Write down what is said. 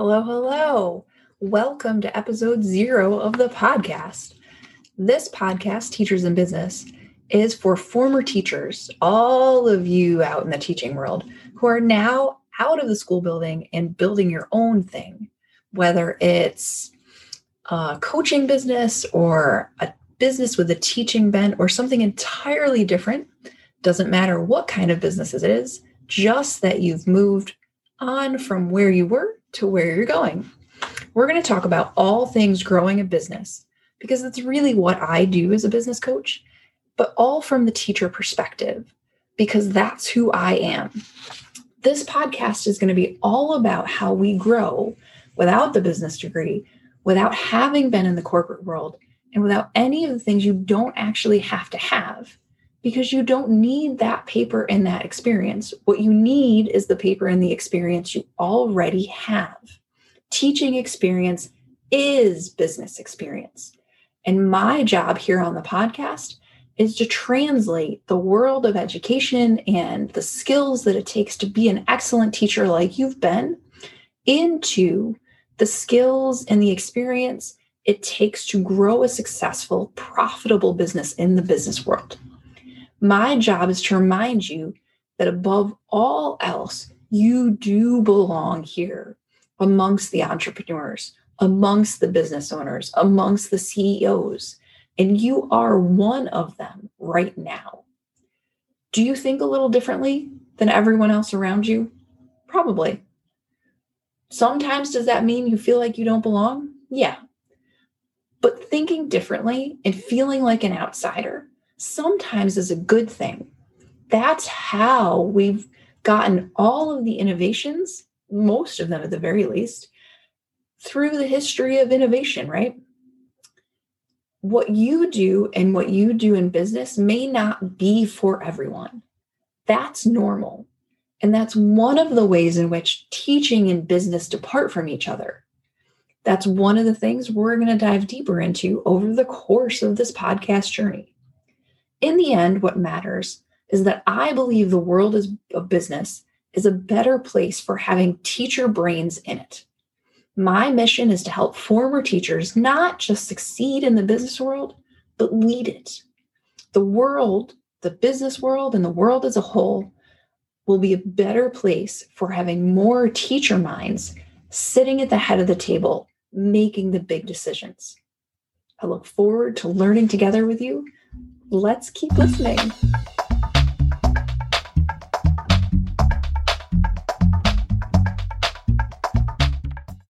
Hello, hello. Welcome to episode zero of the podcast. This podcast, Teachers in Business, is for former teachers, all of you out in the teaching world who are now out of the school building and building your own thing, whether it's a coaching business or a business with a teaching bent or something entirely different. Doesn't matter what kind of business it is, just that you've moved on from where you were to where you're going. We're going to talk about all things growing a business because that's really what I do as a business coach, but all from the teacher perspective because that's who I am. This podcast is going to be all about how we grow without the business degree, without having been in the corporate world, and without any of the things you don't actually have to have because you don't need that paper and that experience. What you need is the paper and the experience you already have. Teaching experience is business experience. And my job here on the podcast is to translate the world of education and the skills that it takes to be an excellent teacher like you've been into the skills and the experience it takes to grow a successful, profitable business in the business world. My job is to remind you that above all else, you do belong here amongst the entrepreneurs, amongst the business owners, amongst the CEOs, and you are one of them right now. Do you think a little differently than everyone else around you? Probably. Sometimes does that mean you feel like you don't belong? Yeah. But thinking differently and feeling like an outsider sometimes is a good thing. That's how we've gotten all of the innovations, most of them at the very least, through the history of innovation, right? What you do and what you do in business may not be for everyone. That's normal. And that's one of the ways in which teaching and business depart from each other. That's one of the things we're going to dive deeper into over the course of this podcast journey in the end, what matters is that I believe the world is, of business is a better place for having teacher brains in it. My mission is to help former teachers not just succeed in the business world, but lead it. The world, the business world, and the world as a whole will be a better place for having more teacher minds sitting at the head of the table, making the big decisions. I look forward to learning together with you Let's keep listening.